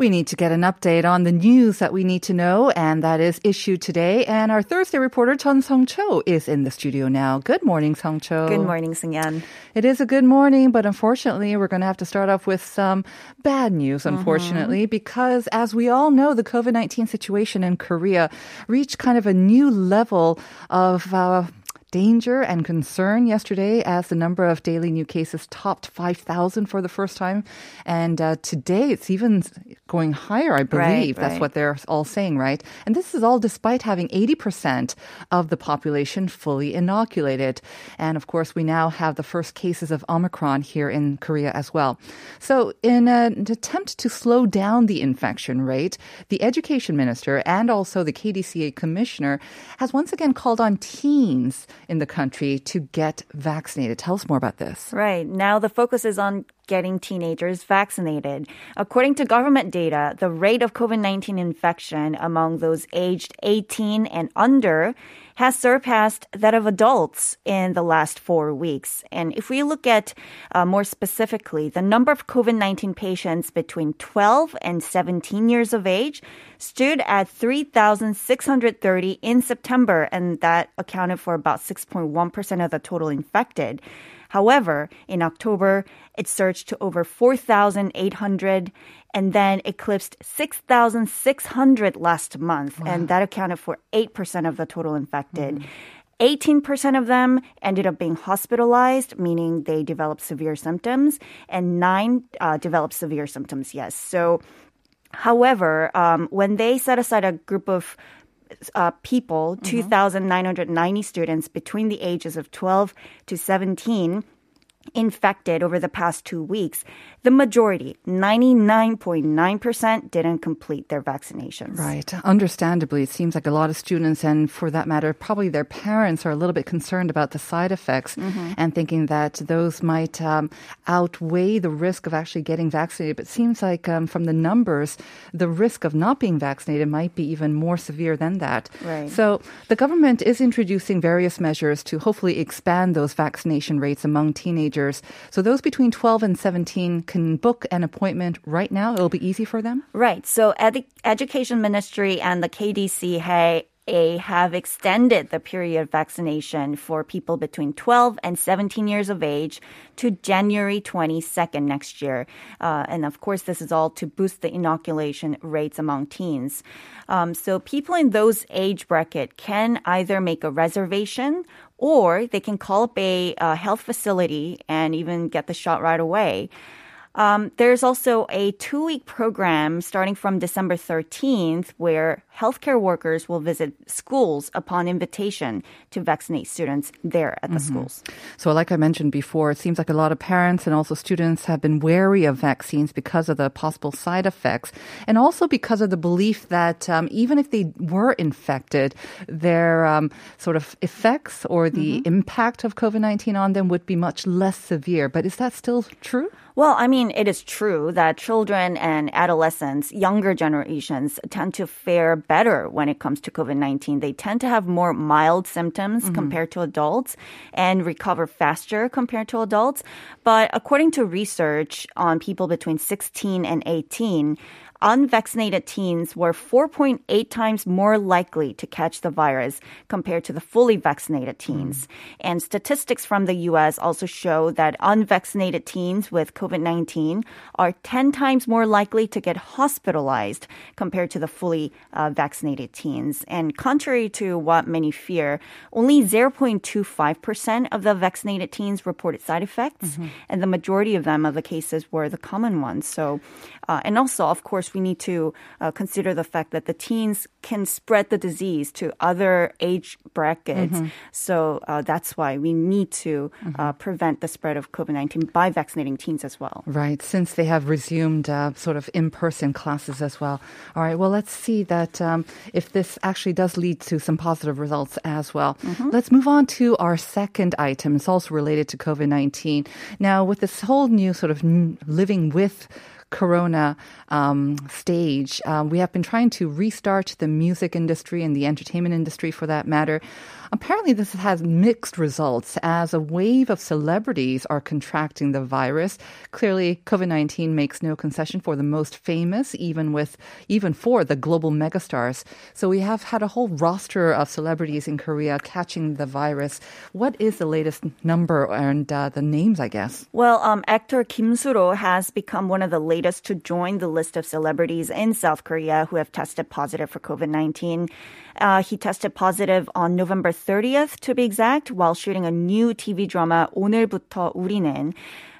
We need to get an update on the news that we need to know, and that is issued today. And our Thursday reporter, Chun Song Cho, is in the studio now. Good morning, Song Cho. Good morning, Sungyan. It is a good morning, but unfortunately, we're going to have to start off with some bad news, unfortunately, because as we all know, the COVID 19 situation in Korea reached kind of a new level of. Uh, danger and concern yesterday as the number of daily new cases topped 5,000 for the first time. And uh, today it's even going higher, I believe. Right, That's right. what they're all saying, right? And this is all despite having 80% of the population fully inoculated. And of course, we now have the first cases of Omicron here in Korea as well. So, in an attempt to slow down the infection rate, the education minister and also the KDCA commissioner has once again called on teens in the country to get vaccinated. Tell us more about this. Right. Now the focus is on getting teenagers vaccinated. According to government data, the rate of COVID 19 infection among those aged 18 and under has surpassed that of adults in the last four weeks. And if we look at uh, more specifically, the number of COVID 19 patients between 12 and 17 years of age stood at 3,630 in September, and that accounted for about 6.1% of the total infected. However, in October, it surged to over 4,800 and then eclipsed 6,600 last month. And that accounted for 8% of the total infected. 18% of them ended up being hospitalized, meaning they developed severe symptoms, and nine uh, developed severe symptoms, yes. So, however, um, when they set aside a group of uh, people, 2,990 students between the ages of 12 to 17, infected over the past two weeks, the majority, 99.9%, didn't complete their vaccinations. Right. Understandably, it seems like a lot of students, and for that matter, probably their parents, are a little bit concerned about the side effects and thinking that those might um, outweigh the risk of actually getting vaccinated. But it seems like um, from the numbers, the risk of not being vaccinated might be even more severe than that. Right. So the government is introducing various measures to hopefully expand those vaccination rates among teenagers. So those between 12 and 17 can book an appointment right now. It'll be easy for them. Right. So, Ed- Education Ministry and the KDC ha- have extended the period of vaccination for people between 12 and 17 years of age to January 22nd next year. Uh, and of course, this is all to boost the inoculation rates among teens. Um, so people in those age bracket can either make a reservation or they can call up a uh, health facility and even get the shot right away. Um, there's also a two week program starting from December 13th where healthcare workers will visit schools upon invitation to vaccinate students there at the schools. So, like I mentioned before, it seems like a lot of parents and also students have been wary of vaccines because of the possible side effects, and also because of the belief that um, even if they were infected, their um, sort of effects or the impact of COVID 19 on them would be much less severe. But is that still true? Well, I mean, it is true that children and adolescents, younger generations, tend to fare better when it comes to COVID 19. They tend to have more mild symptoms mm-hmm. compared to adults and recover faster compared to adults. But according to research on people between 16 and 18, unvaccinated teens were 4.8 times more likely to catch the virus compared to the fully vaccinated teens. And statistics from the US also show that unvaccinated teens with COVID 19 are 10 times more likely to get hospitalized compared to the fully uh, vaccinated teens. And contrary to what many fear, only 0.25% of the vaccinated teens reported side effects, and the majority of them of the cases were the common ones. So, uh, and also, of course, course, we need to uh, consider the fact that the teens can spread the disease to other age brackets. Mm-hmm. So uh, that's why we need to Mm-hmm. uh, prevent the spread of COVID 19 by vaccinating teens as well. Right, since they have resumed uh, sort of in person classes as well. All right, well, let's see that um, if this actually does lead to some positive results as well. Let's move on to our second item. It's also related to COVID 19. Now, with this whole new sort of living with Corona um, stage, um, we have been trying to restart the music industry and the entertainment industry for that matter. Apparently, this has mixed results as a wave of celebrities are contracting the virus. Clearly, COVID nineteen makes no concession for the most famous, even with even for the global megastars. So we have had a whole roster of celebrities in Korea catching the virus. What is the latest number and uh, the names? I guess. Well, um, actor Kim Soo-ro has become one of the latest to join the list of celebrities in South Korea who have tested positive for COVID-19. Uh, he tested positive on November 30th, to be exact, while shooting a new TV drama, 오늘부터 우리는.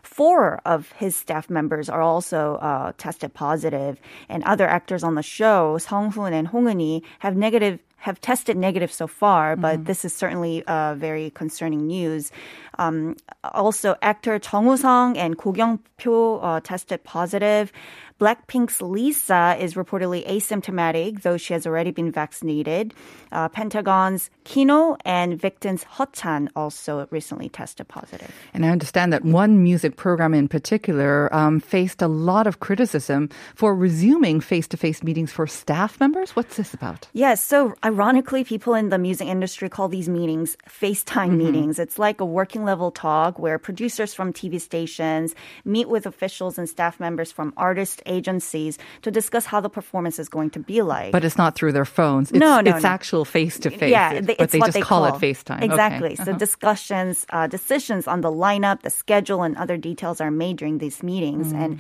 Four of his staff members are also uh, tested positive, and other actors on the show, Sung Hoon and Honguni, have negative have tested negative so far, but mm-hmm. this is certainly uh, very concerning news. Um, also, actor Jung Woo-sung and Ko Kyung-pyo uh, tested positive. Blackpink's Lisa is reportedly asymptomatic, though she has already been vaccinated. Uh, Pentagon's Kino and Victon's Heochan also recently tested positive. And I understand that one music program in particular um, faced a lot of criticism for resuming face-to-face meetings for staff members. What's this about? Yes, so ironically, people in the music industry call these meetings FaceTime meetings. It's like a working level talk where producers from TV stations meet with officials and staff members from artist agencies to discuss how the performance is going to be like. But it's not through their phones. It's, No, no, it's no. actual face-to-face. Yeah, It- th- but it's they what just they call, call it FaceTime. Okay. Exactly. So Uh-huh. discussions, uh, decisions on the lineup, the schedule, and other details are made during these meetings. Mm. And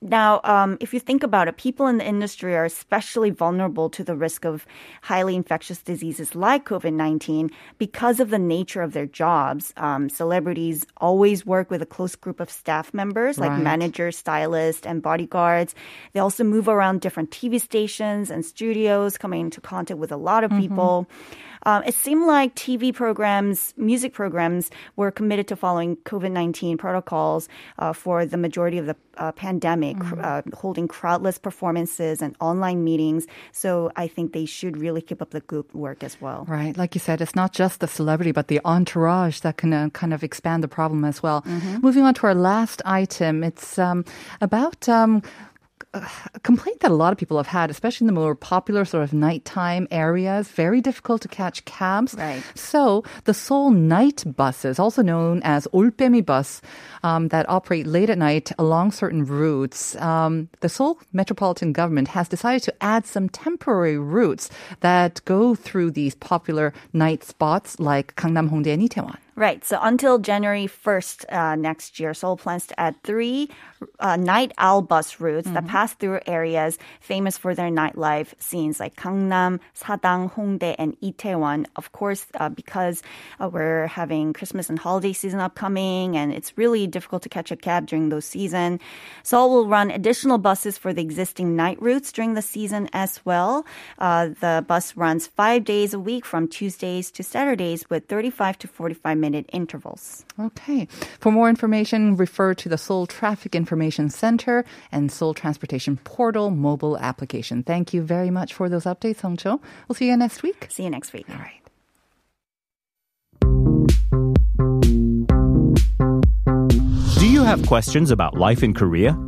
now, um, if you think about it, people in the industry are especially vulnerable to the risk of highly infectious diseases like COVID 19 because of the nature of their jobs. Um, celebrities always work with a close group of staff members, like Right. managers, stylists, and bodyguards. They also move around different TV stations and studios, coming into contact with a lot of people. Um, it seemed like TV programs, music programs, were committed to following COVID 19 protocols uh, for the majority of the uh, pandemic, uh, holding crowdless performances and online meetings. So I think they should really keep up the good work as well. Right. Like you said, it's not just the celebrity, but the entourage that can uh, kind of expand the problem as well. Moving on to our last item, it's um, about. Um, a complaint that a lot of people have had, especially in the more popular sort of nighttime areas, very difficult to catch cabs. Right. So the Seoul night buses, also known as Ulpemi bus, um, that operate late at night along certain routes, um, the Seoul metropolitan government has decided to add some temporary routes that go through these popular night spots like Gangnam, Hongdae, and Itaewon. Right. So until January 1st uh, next year, Seoul plans to add three uh, night owl bus routes that pass through areas famous for their nightlife scenes like Gangnam, Sadang, Hongdae, and Itaewon. Of course, uh, because uh, we're having Christmas and holiday season upcoming, and it's really difficult to catch a cab during those season. Seoul will run additional buses for the existing night routes during the season as well. Uh, the bus runs five days a week from Tuesdays to Saturdays with 35 to 45 minute intervals. Okay. For more information, refer to the Seoul Traffic Information Center and Seoul Transportation Portal mobile application. Thank you very much for those updates, Hong Cho. We'll see you next week. See you next week. All right. Do you have questions about life in Korea?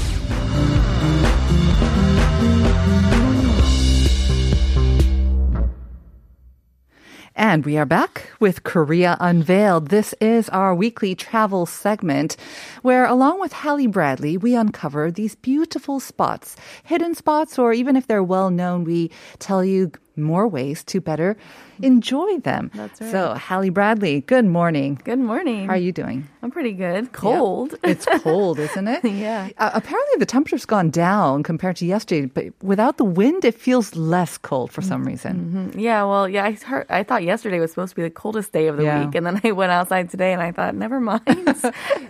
And we are back with Korea Unveiled. This is our weekly travel segment where, along with Hallie Bradley, we uncover these beautiful spots, hidden spots, or even if they're well known, we tell you more ways to better enjoy them. That's right. So, Hallie Bradley, good morning. Good morning. How are you doing? I'm pretty good. Cold. Yeah. It's cold, isn't it? Yeah. Uh, apparently, the temperature's gone down compared to yesterday, but without the wind, it feels less cold for some reason. Yeah, well, yeah, I heard. I thought yesterday was supposed to be the coldest day of the Yeah. week, and then I went outside today, and I thought, never mind.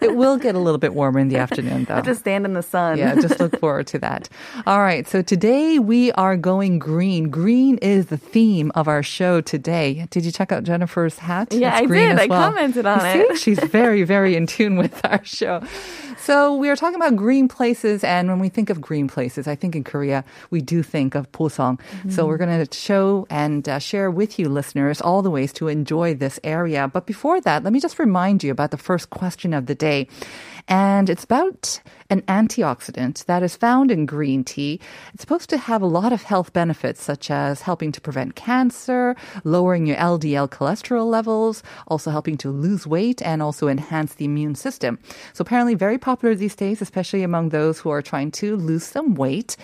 It will get a little bit warmer in the afternoon, though. Just stand in the sun. yeah, just look forward to that. All right, so today we are going green. Green is the theme of our show today. Did you check out Jennifer's hat? Yeah, It's I did. I commented on You it. See? She's very, very in tune with our show. So we are talking about green places, and when we think of green places, I think in Korea we do think of Bosung. So we're going to show and uh, share with you, listeners, all the ways to enjoy this area. But before that, let me just remind you about the first question of the day, and it's about an antioxidant that is found in green tea. It's supposed to have a lot of health benefits, such as helping to prevent cancer, lowering your LDL cholesterol levels, also helping to lose weight, and also enhance the immune system. So apparently very popular these days, especially among those who are trying to lose some weight.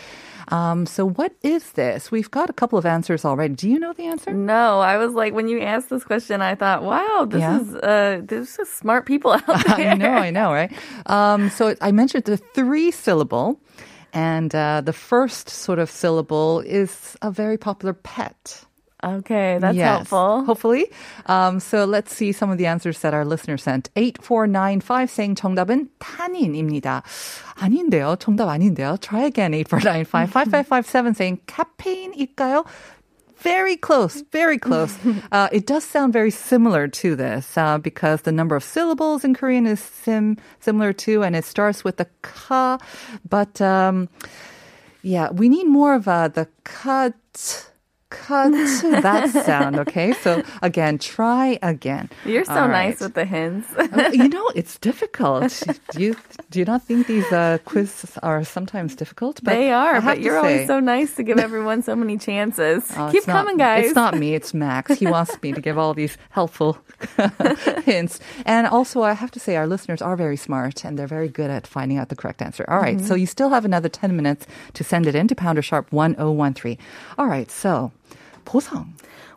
Um, so what is this? We've got a couple of answers already. Do you know the answer? No, I was like, when you asked this question, I thought, wow, this Yeah. is uh, this is smart people out there. I know, I know, right? Um, so I mentioned the three syllable, and uh, the first sort of syllable is a very popular pet. Okay, that's Yes, helpful. Hopefully. Um, so let's see some of the answers that our listener sent. 8495 saying 정답은 탄닌입니다. 아닌데요. 정답 아닌데요. Try again. 8495. 5557 saying 카페인일까요? Very close, very close. uh, it does sound very similar to this uh, because the number of syllables in Korean is sim- similar too, and it starts with the ka. But um, yeah, we need more of uh, the cut. Cut that sound, okay? So again, try again. You're so All nice right. with the hints. Uh, you know, it's difficult. Do you do you not think these uh, quizzes are sometimes difficult? But they are, but you're say- always so nice to give everyone so many chances. Oh, Keep it's not- coming, guys. It's not me, it's Max. He wants me to give all these helpful hints. And also, I have to say, our listeners are very smart and they're very good at finding out the correct answer. All right, Mm-hmm. so you still have another 10 minutes to send it in to Pounder Sharp 1013. All right, so 보상.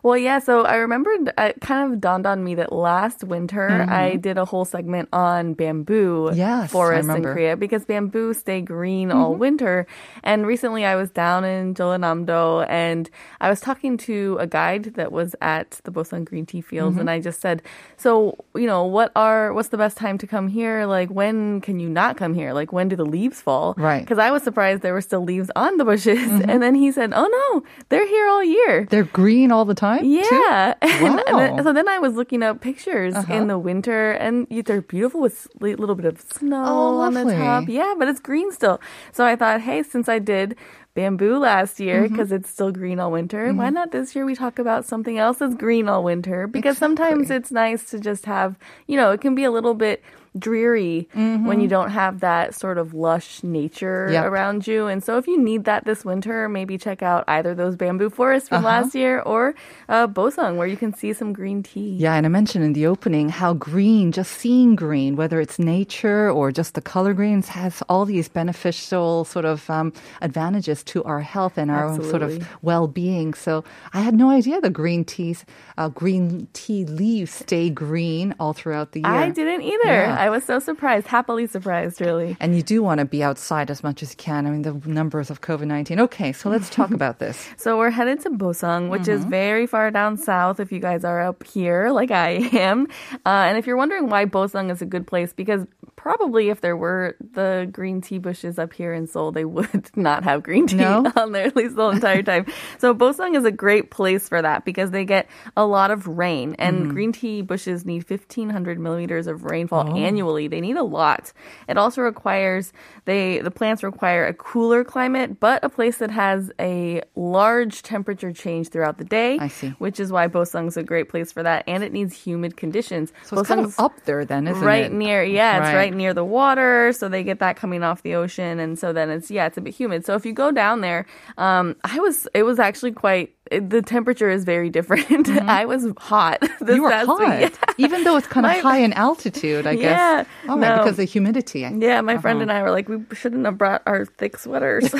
Well, yeah. So I remembered it kind of dawned on me that last winter I did a whole segment on bamboo Mm-hmm. Yes, forests in. Mm-hmm. Korea because bamboo stay green all winter. And recently I was down in Jeollanam-do and I was talking to a guide that was at the Bosung green tea fields, Mm-hmm. and I just said, "So you know, what are what's the best time to come here? Like when can you not come here? Like when do the leaves fall? Right. Mm-hmm. Because I was surprised there were still leaves on the bushes, and then he said, "Oh no, they're here all year." They're green all the time? Too? Yeah. Then, Wow. Uh-huh. so then I was looking up pictures in the winter, and they're beautiful with a little bit of snow Oh, on the top. Yeah, but it's green still. So I thought, hey, since I did bamboo last year, Mm-hmm. because it's still green all winter, why not this year we talk about something else that's green all winter? Because sometimes it's nice to just have, you know, it can be a little bit dreary when you don't have that sort of lush nature Mm-hmm. Yep. around you. And so if you need that this winter, maybe check out either those bamboo forests from Uh-huh. last year or uh, Bosung, where you can see some green tea. Yeah, and I mentioned in the opening how green, just seeing green, whether it's nature or just the color greens, has all these beneficial sort of um, advantages to our health and our own sort of well-being. So I had no idea the green teas, uh, green tea leaves stay green all throughout the year. I didn't either. Yeah. I was so surprised, happily surprised, really. And you do want to be outside as much as you can. I mean, the numbers of COVID 19. Okay, so let's talk about this. So we're headed to Bosung, which is Mm-hmm. very far down south if you guys are up here, like I am. Uh, and if you're wondering why Bosung is a good place, because probably if there were the green tea bushes up here in Seoul, they would not have green tea No? on there at least the entire time. so Bosung is a great place for that because they get a lot of rain, and Mm-hmm. green tea bushes need 1,500 millimeters of rainfall Oh. annually. They need a lot. It also requires they the plants require a cooler climate, but a place that has a large temperature change throughout the day. I see. Which is why Bosung's a great place for that, and it needs humid conditions. So it's kind of up there then, isn't right it? Right near yeah it's Right. Right near the water so they get that coming off the ocean and so then it's yeah it's a bit humid. So if you go down there um i was it was actually quite it, the temperature is very different. I was hot. Mm-hmm. you were hot. Yeah. even though it's kind of My- high in altitude. I guess. Yeah, Oh, no. because of the humidity. Yeah, my friend Uh-huh. and I were like, we shouldn't have brought our thick sweaters.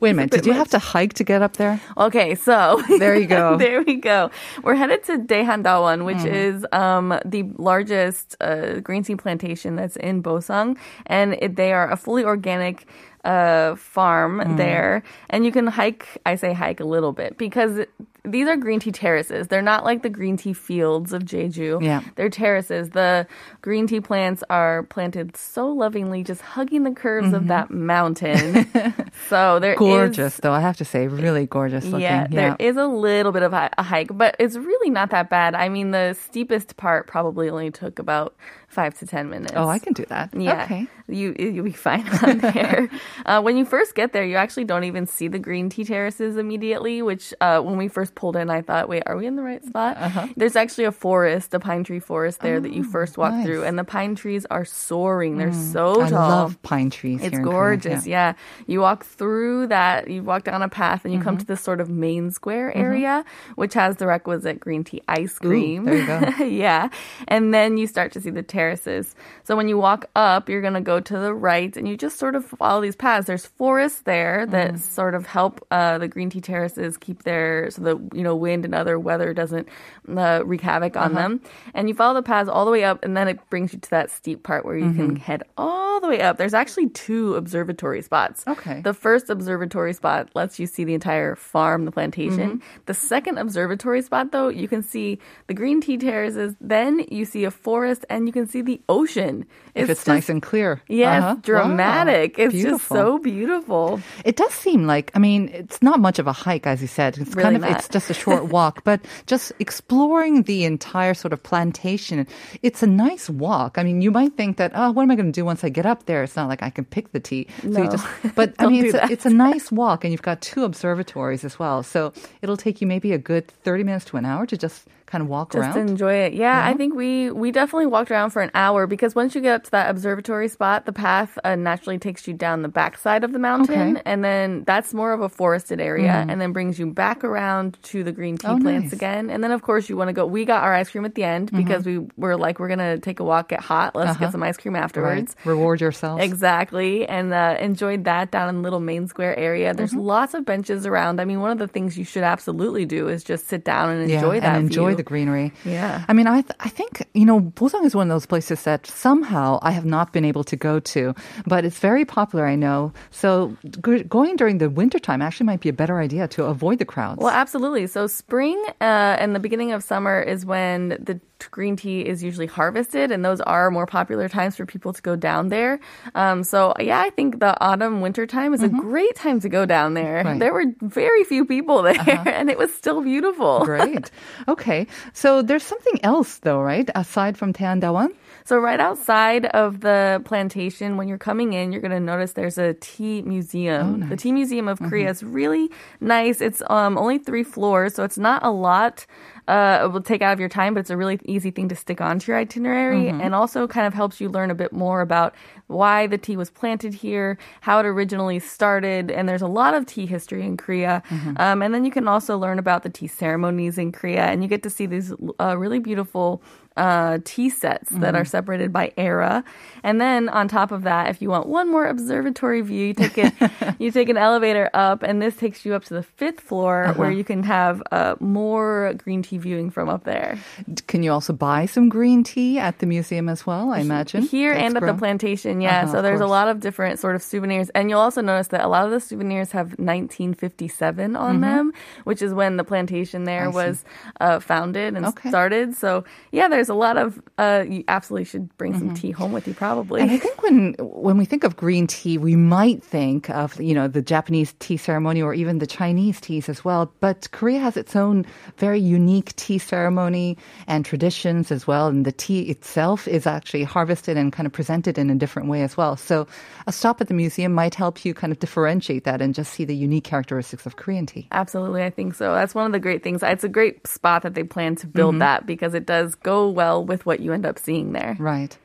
Wait a minute. Did you have to hike to get up there? Okay, so There you go. there we go. We're headed to Daehan Dawon, which Mm-hmm. is um, the largest uh, green tea plantation that's in Bosung, and it, they are a fully organic uh, farm Mm. there. And you can hike. I say hike a little bit because. These are green tea terraces. They're not like the green tea fields of Jeju. Yeah. They're terraces. The green tea plants are planted so lovingly, just hugging the curves of that mountain. so is Mm-hmm. Gorgeous, though. I have to say, really gorgeous looking. yeah, there is a little bit of a hike, but it's really not that bad. I mean, the steepest part probably only took about five to ten minutes. Oh, I can do that. Yeah, Okay. you you'll be fine on there. uh, when you first get there, you actually don't even see the green tea terraces immediately. Which uh, when we first pulled in, I thought, wait, are we in the right spot? Uh-huh. There's actually a forest, a pine tree forest there that you first walk Oh, nice. Mm. through, and the pine trees are soaring. They're so I tall. love pine trees. It's here in Korea, gorgeous. Yeah. You walk through that, you walk down a path and you come to Mm-hmm. this sort of main square area, which has the requisite green tea ice cream. there you go. yeah. And then you start to see the terraces. So when you walk up, you're going to go to the right and you just sort of follow these paths. There's forests there that Mm. sort of help uh, the green tea terraces keep their, so the, you know, wind and other weather doesn't uh, wreak havoc on Uh-huh. them. And you follow the paths all the way up and then it brings you to that steep part where you Mm-hmm. can head all the way up. There's actually two observatory spots. Okay. The first observatory spot lets you see the entire farm, the plantation. Mm-hmm. The second observatory spot, though, you can see the green tea terraces. Then you see a forest, and you can see the ocean. If it's nice and clear. yes, Uh-huh. dramatic. Wow. It's just so beautiful. It does seem like I mean it's not much of a hike as you said. It's kind of not. it's just a short walk, but just exploring the entire sort of plantation, it's a nice walk. I mean, you might think that oh, what am I going to do once I get up there? It's not like I can pick the tea. So you No. just but I mean it's a, it's a nice walk and you've got two observatories as well. So it'll take you maybe a good 30 minutes to an hour to just kind of walk Just around. Just enjoy it. Yeah, I think we we definitely walked around for an hour because once you get up to that observatory spot, the path uh, naturally takes you down the backside of the mountain, Okay. and then that's more of a forested area, and then brings you back around to the green tea Oh, plants nice. again. And then of course you want to go. We got our ice cream at the end because we were like, we're gonna take a walk, get hot, let's get some ice cream right. afterwards. Reward yourself. Exactly, and uh, enjoyed that down in the little main square area. There's Mm-hmm. lots of benches around. I mean, one of the things you should absolutely do is just sit down and yeah, enjoy that and enjoy view. The greenery. Yeah. I mean, I th- I think you know Bosung is one of those places that somehow I have not been able to go to, but it's very popular. I know. So g- going during the wintertime actually might be a better idea to avoid the crowds. Well, absolutely. So spring uh, and the beginning of summer is when the green tea is usually harvested, and those are more popular times for people to go down there. Um, so yeah, I think the autumn winter time is a great time to go down there. Right. There were very few people there, and it was still beautiful. Great. Okay. So there's something else though, right? Aside from Dawon. So right outside of the plantation, when you're coming in, you're going to notice there's a tea museum. The Tea Museum of Korea is really nice. It's um, only three floors, so it's not a lot. Uh, it will take out of your time, but it's a really easy thing to stick onto your itinerary, and also kind of helps you learn a bit more about why the tea was planted here, how it originally started, and there's a lot of tea history in Korea. Um, and then you can also learn about the tea ceremonies in Korea, and you get to see these uh, really beautiful uh, tea sets that are separated by era. And then on top of that, if you want one more observatory view, you take it, you take an elevator up, and this takes you up to the fifth floor where you can have uh, more green tea viewing from up there. Can you also buy some green tea at the museum as well? I imagine Here That's and at the plantation, yeah. Uh-huh, so there's a lot of different sort of souvenirs, and you'll also notice that a lot of the souvenirs have 1957 on them, which is when the plantation there Mm-hmm. I was uh, founded and Okay. started. So yeah, there's a lot of. Uh, you absolutely should bring some tea home with you, probably. Mm-hmm. And I think when when we think of green tea, we might think of you know the Japanese tea ceremony or even the Chinese teas as well. But Korea has its own very unique tea ceremony and traditions as well. And the tea itself is actually harvested and kind of presented in a different way as well. So a stop at the museum might help you kind of differentiate that and just see the unique characteristics of Korean tea. Absolutely, I think so. That's one of the great things. It's a great spot that they plan to build Mm-hmm. that because it does go well with what you end up seeing there. Right.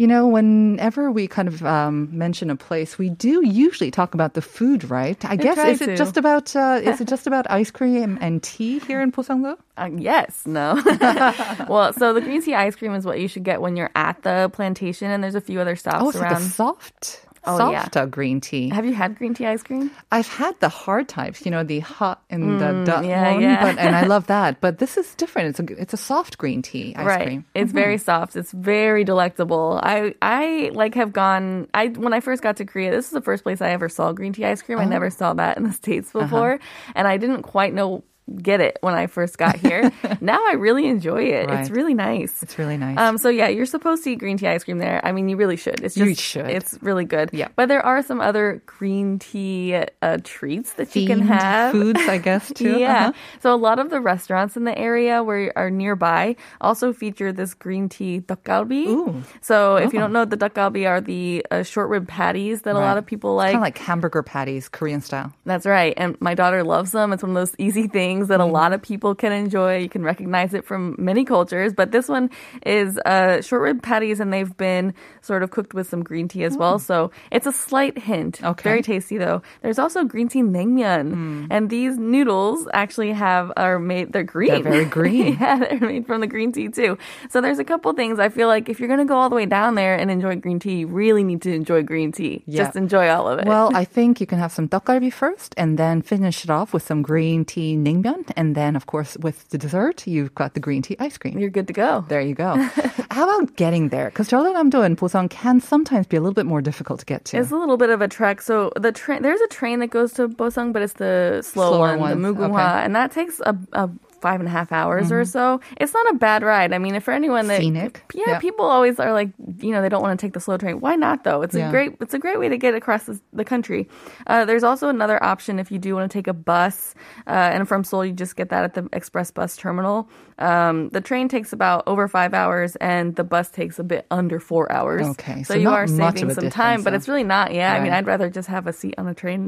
You know, whenever we kind of um, mention a place, we do usually talk about the food, right? I guess is to. it just about uh, is it just about ice cream and tea here in Busan, Uh, yes, no. well, so the green tea ice cream is what you should get when you're at the plantation, and there's a few other stops Oh, it's like a soft, Oh, yeah. soft uh, green tea. Have you had green tea ice cream? I've had the hard types, you know, the hot and the duck Mm, yeah, one, yeah. but and I love that. But this is different. It's a it's a soft green tea ice right. cream. It's very soft. It's very delectable. I I like have gone. I when I first got to Korea, this is the first place I ever saw green tea ice cream. I Oh. never saw that in the states Uh-huh. before, and I didn't quite know get it when I first got here. now I really enjoy it. It's really nice. It's really nice. Um, so yeah, you're supposed to eat green tea ice cream there. I mean, you really should. It's just, You should. It's really good. Yeah. But there are some other green tea uh, treats that you can have. foods, I guess, too. Yeah. Uh-huh. So a lot of the restaurants in the area where are nearby also feature this green tea tteokgalbi. Ooh. So if you don't know, the tteokgalbi are the uh, short rib patties that a lot of people like. Kind of like hamburger patties, Korean style. That's right. And my daughter loves them. It's one of those easy things that a mm-hmm. lot of people can enjoy. You can recognize it from many cultures, but this one is uh, short rib patties, and they've been sort of cooked with some green tea as mm. well. So it's a slight hint. Okay. Very tasty though. There's also green tea naengmyeon, mm. and these noodles actually have are made. They're green. They're very green. yeah, they're made from the green tea too. So there's a couple things I feel like if you're gonna go all the way down there and enjoy green tea, you really need to enjoy green tea. Just enjoy all of it. Well, I think you can have some tteokgalbi first, and then finish it off with some green tea naengmyeon. And then, of course, with the dessert, you've got the green tea ice cream. you're good to go. There you go. How about getting there? Because Jeollanam-do and Busan can sometimes be a little bit more difficult to get to. It's a little bit of a trek. So the train, there's a train that goes to Bosung, but it's the slow Slower one, the Mugunghwa, okay. and that takes a, a five and a half hours or so. It's not a bad ride. I mean, if for anyone that Scenic. yeah, Yeah. people always are like, you know, they don't want to take the slow train. Why not though? It's Yeah. a great, it's a great way to get across the, the country. Uh, there's also another option if you do want to take a bus, uh, and from Seoul you just get that at the express bus terminal. Um, the train takes about over five hours, and the bus takes a bit under four hours. Okay, so, so you are saving some time, but it's really not. Yeah, I mean, I'd rather just have a seat on a train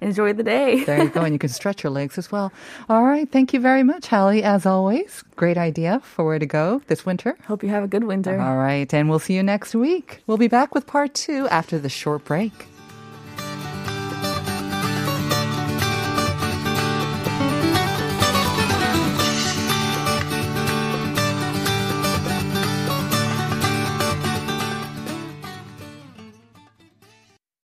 and enjoy the day. There you go, and you can stretch your legs as well. All right, thank you very much, Hallie. As always, great idea for where to go this winter. Hope you have a good winter. All right, and we'll see you next week. We'll be back with part two after the short break.